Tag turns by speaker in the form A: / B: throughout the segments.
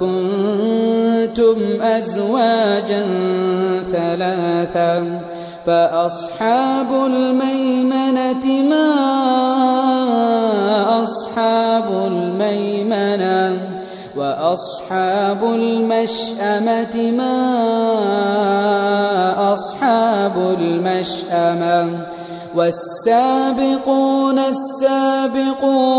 A: وكنتم أزواجا ثلاثا فأصحاب الميمنة ما أصحاب الميمنة وأصحاب المشأمة ما أصحاب المشأمة والسابقون السابقون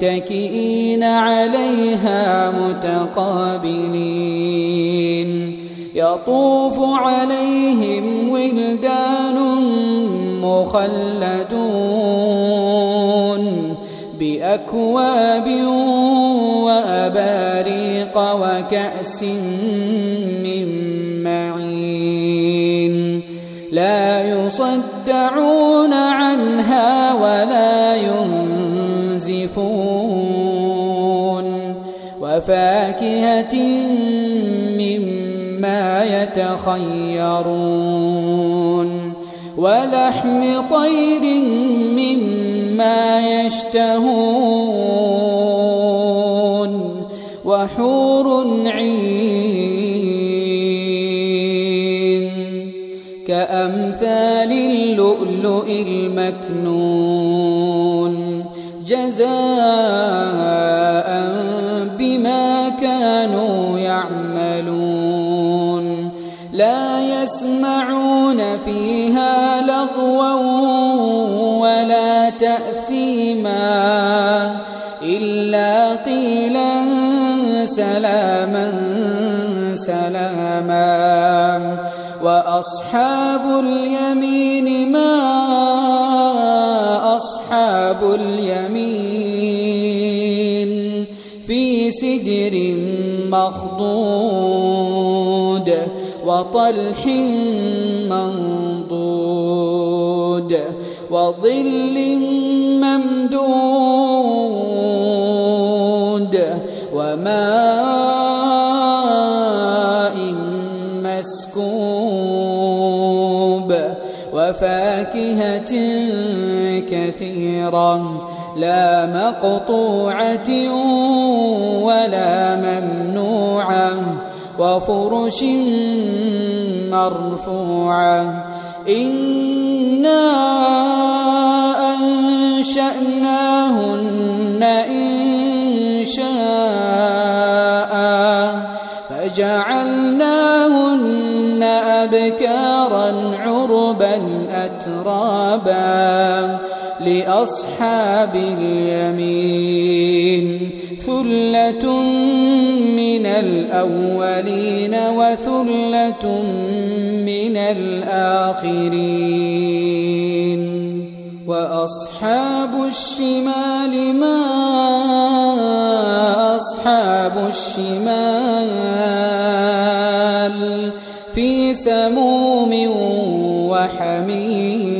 A: متكئين عليها متقابلين. يطوف عليهم ولدان مخلدون بأكواب وأباريق وكأس من معين. لا يصدعون عنها ولا ينزفون. وفاكهة مما يتخيرون ولحم طير مما يشتهون وحور عين كأمثال اللؤلؤ المكنون جزاء يسمعون فيها لغوا ولا تأثيما إلا قيلا سلاما سلاما وأصحاب اليمين ما أصحاب اليمين في سدر مخضود وطلح منضود وظل ممدود وماء مسكوب وفاكهة كثيرة لا مقطوعة ولا ممنوعة وفرش مرفوعة. إنا أنشأناهن إن شاء فجعلناهن أبكارا عربا أترابا لأصحاب اليمين ثلة من الأولين وثلة من الآخرين وأصحاب الشمال ما أصحاب الشمال في سموم وحميم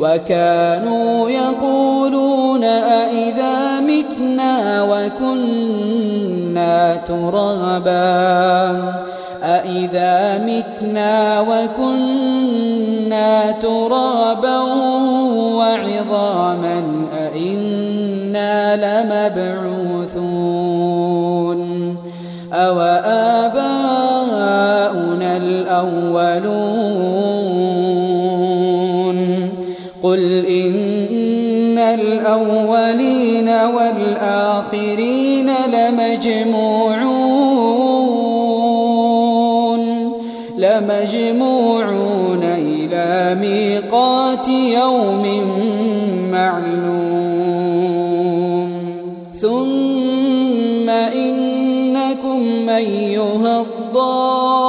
A: وكانوا يقولون أئذا متنا وكنا ترابا؟ أإذا متنا وكنا ترابا وعظاما؟ أإنا لمبعوثون؟ أو آباؤنا الأولون قل إن الأولين والآخرين لمجموعون لمجموعون إلى ميقات يوم معلوم ثم إنكم أيها الضالون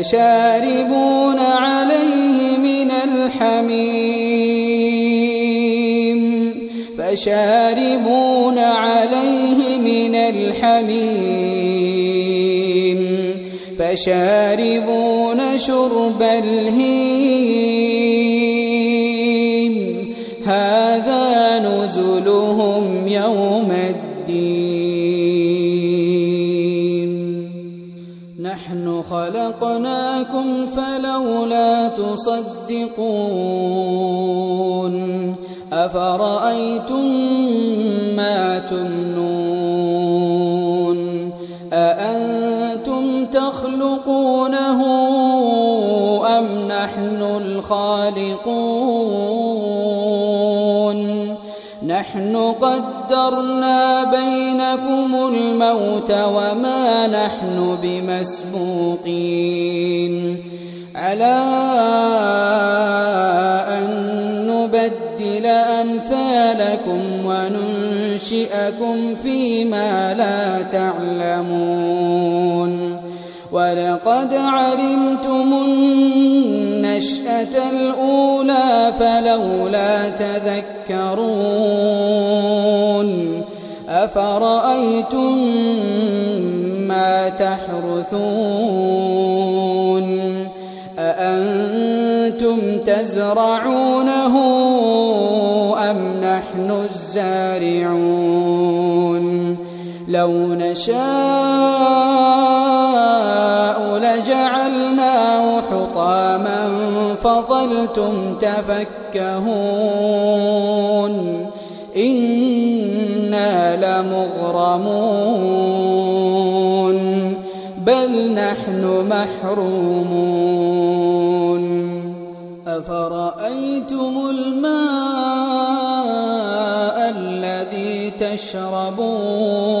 A: فشاربون عليه من الحميم. فشاربون عليه من الحميم. فشاربون شرب الهيم نحن خلقناكم فلولا تصدقون أفرأيتم ما تمنون أأنتم تخلقونه أم نحن الخالقون نحن قدرنا بينكم الموت وما نحن بمسبوقين. على أن نبدل أمثالكم وننشئكم فيما لا تعلمون. ولقد علمتم النشأة الأولى فلولا تذكرون أفرأيتم ما تحرثون أأنتم تزرعونه أم نحن الزارعون لو نشاء لجعلناه حطاما فظلتم تفكهون إنا لمغرمون بل نحن محرومون أفرأيتم الماء الذي تشربون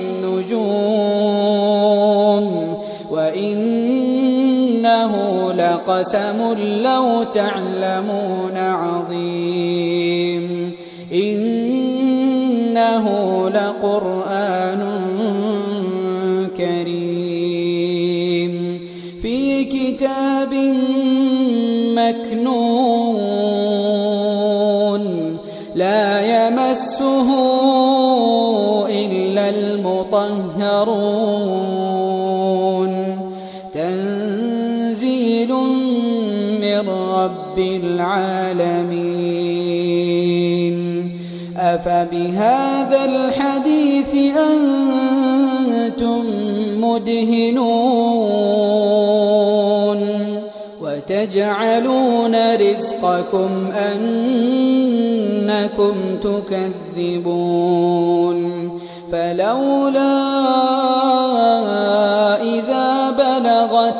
A: النجوم وإنه لقسم لو تعلمون عظيم إنه لقرآن كريم في كتاب مكنون لا يمسه المطهرون تنزيل من رب العالمين. أفبهذا الحديث أنتم مدهنون. وتجعلون رزقكم أنكم تكذبون. فلولا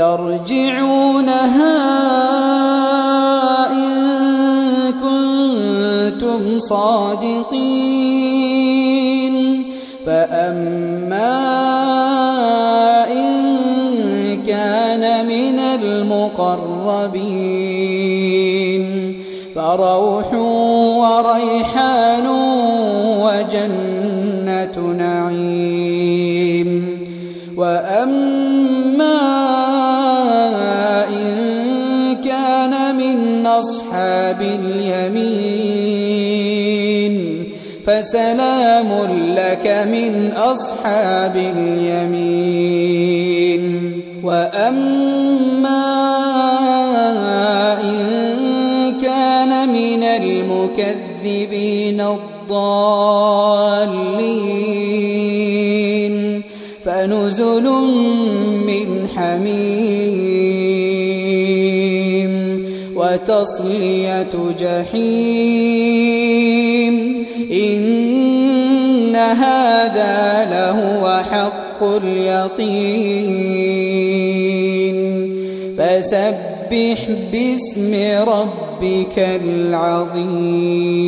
A: ترجعونها إن كنتم صادقين. فأما إن كان من المقربين فروح وريحان وجنة نعيم. وأما أصحاب اليمين فسلام لك من أصحاب اليمين. وأما إن كان من المكذبين الضالين فنزل وتصلية جحيم. إن هذا لهو حق اليقين. فسبح باسم ربك العظيم.